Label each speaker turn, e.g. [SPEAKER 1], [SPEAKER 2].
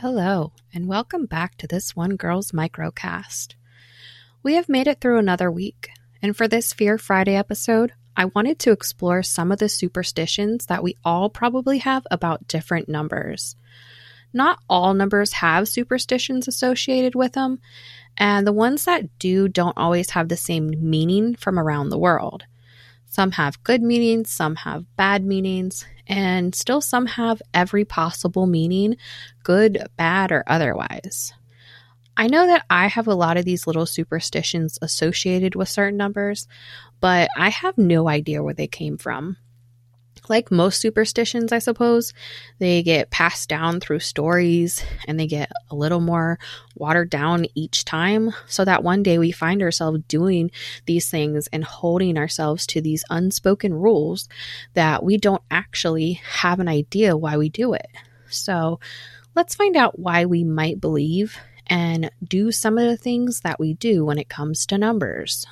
[SPEAKER 1] Hello, and welcome back to this One Girl's Microcast. We have made it through another week, and for this Fear Friday episode, I wanted to explore some of the superstitions that we all probably have about different numbers. Not all numbers have superstitions associated with them, and the ones that do don't always have the same meaning from around the world. Some have good meanings, some have bad meanings, and still some have every possible meaning, good, bad, or otherwise. I know that I have a lot of these little superstitions associated with certain numbers, but I have no idea where they came from like most superstitions, I suppose, they get passed down through stories and they get a little more watered down each time so that one day we find ourselves doing these things and holding ourselves to these unspoken rules that we don't actually have an idea why we do it. So let's find out why we might believe and do some of the things that we do when it comes to numbers.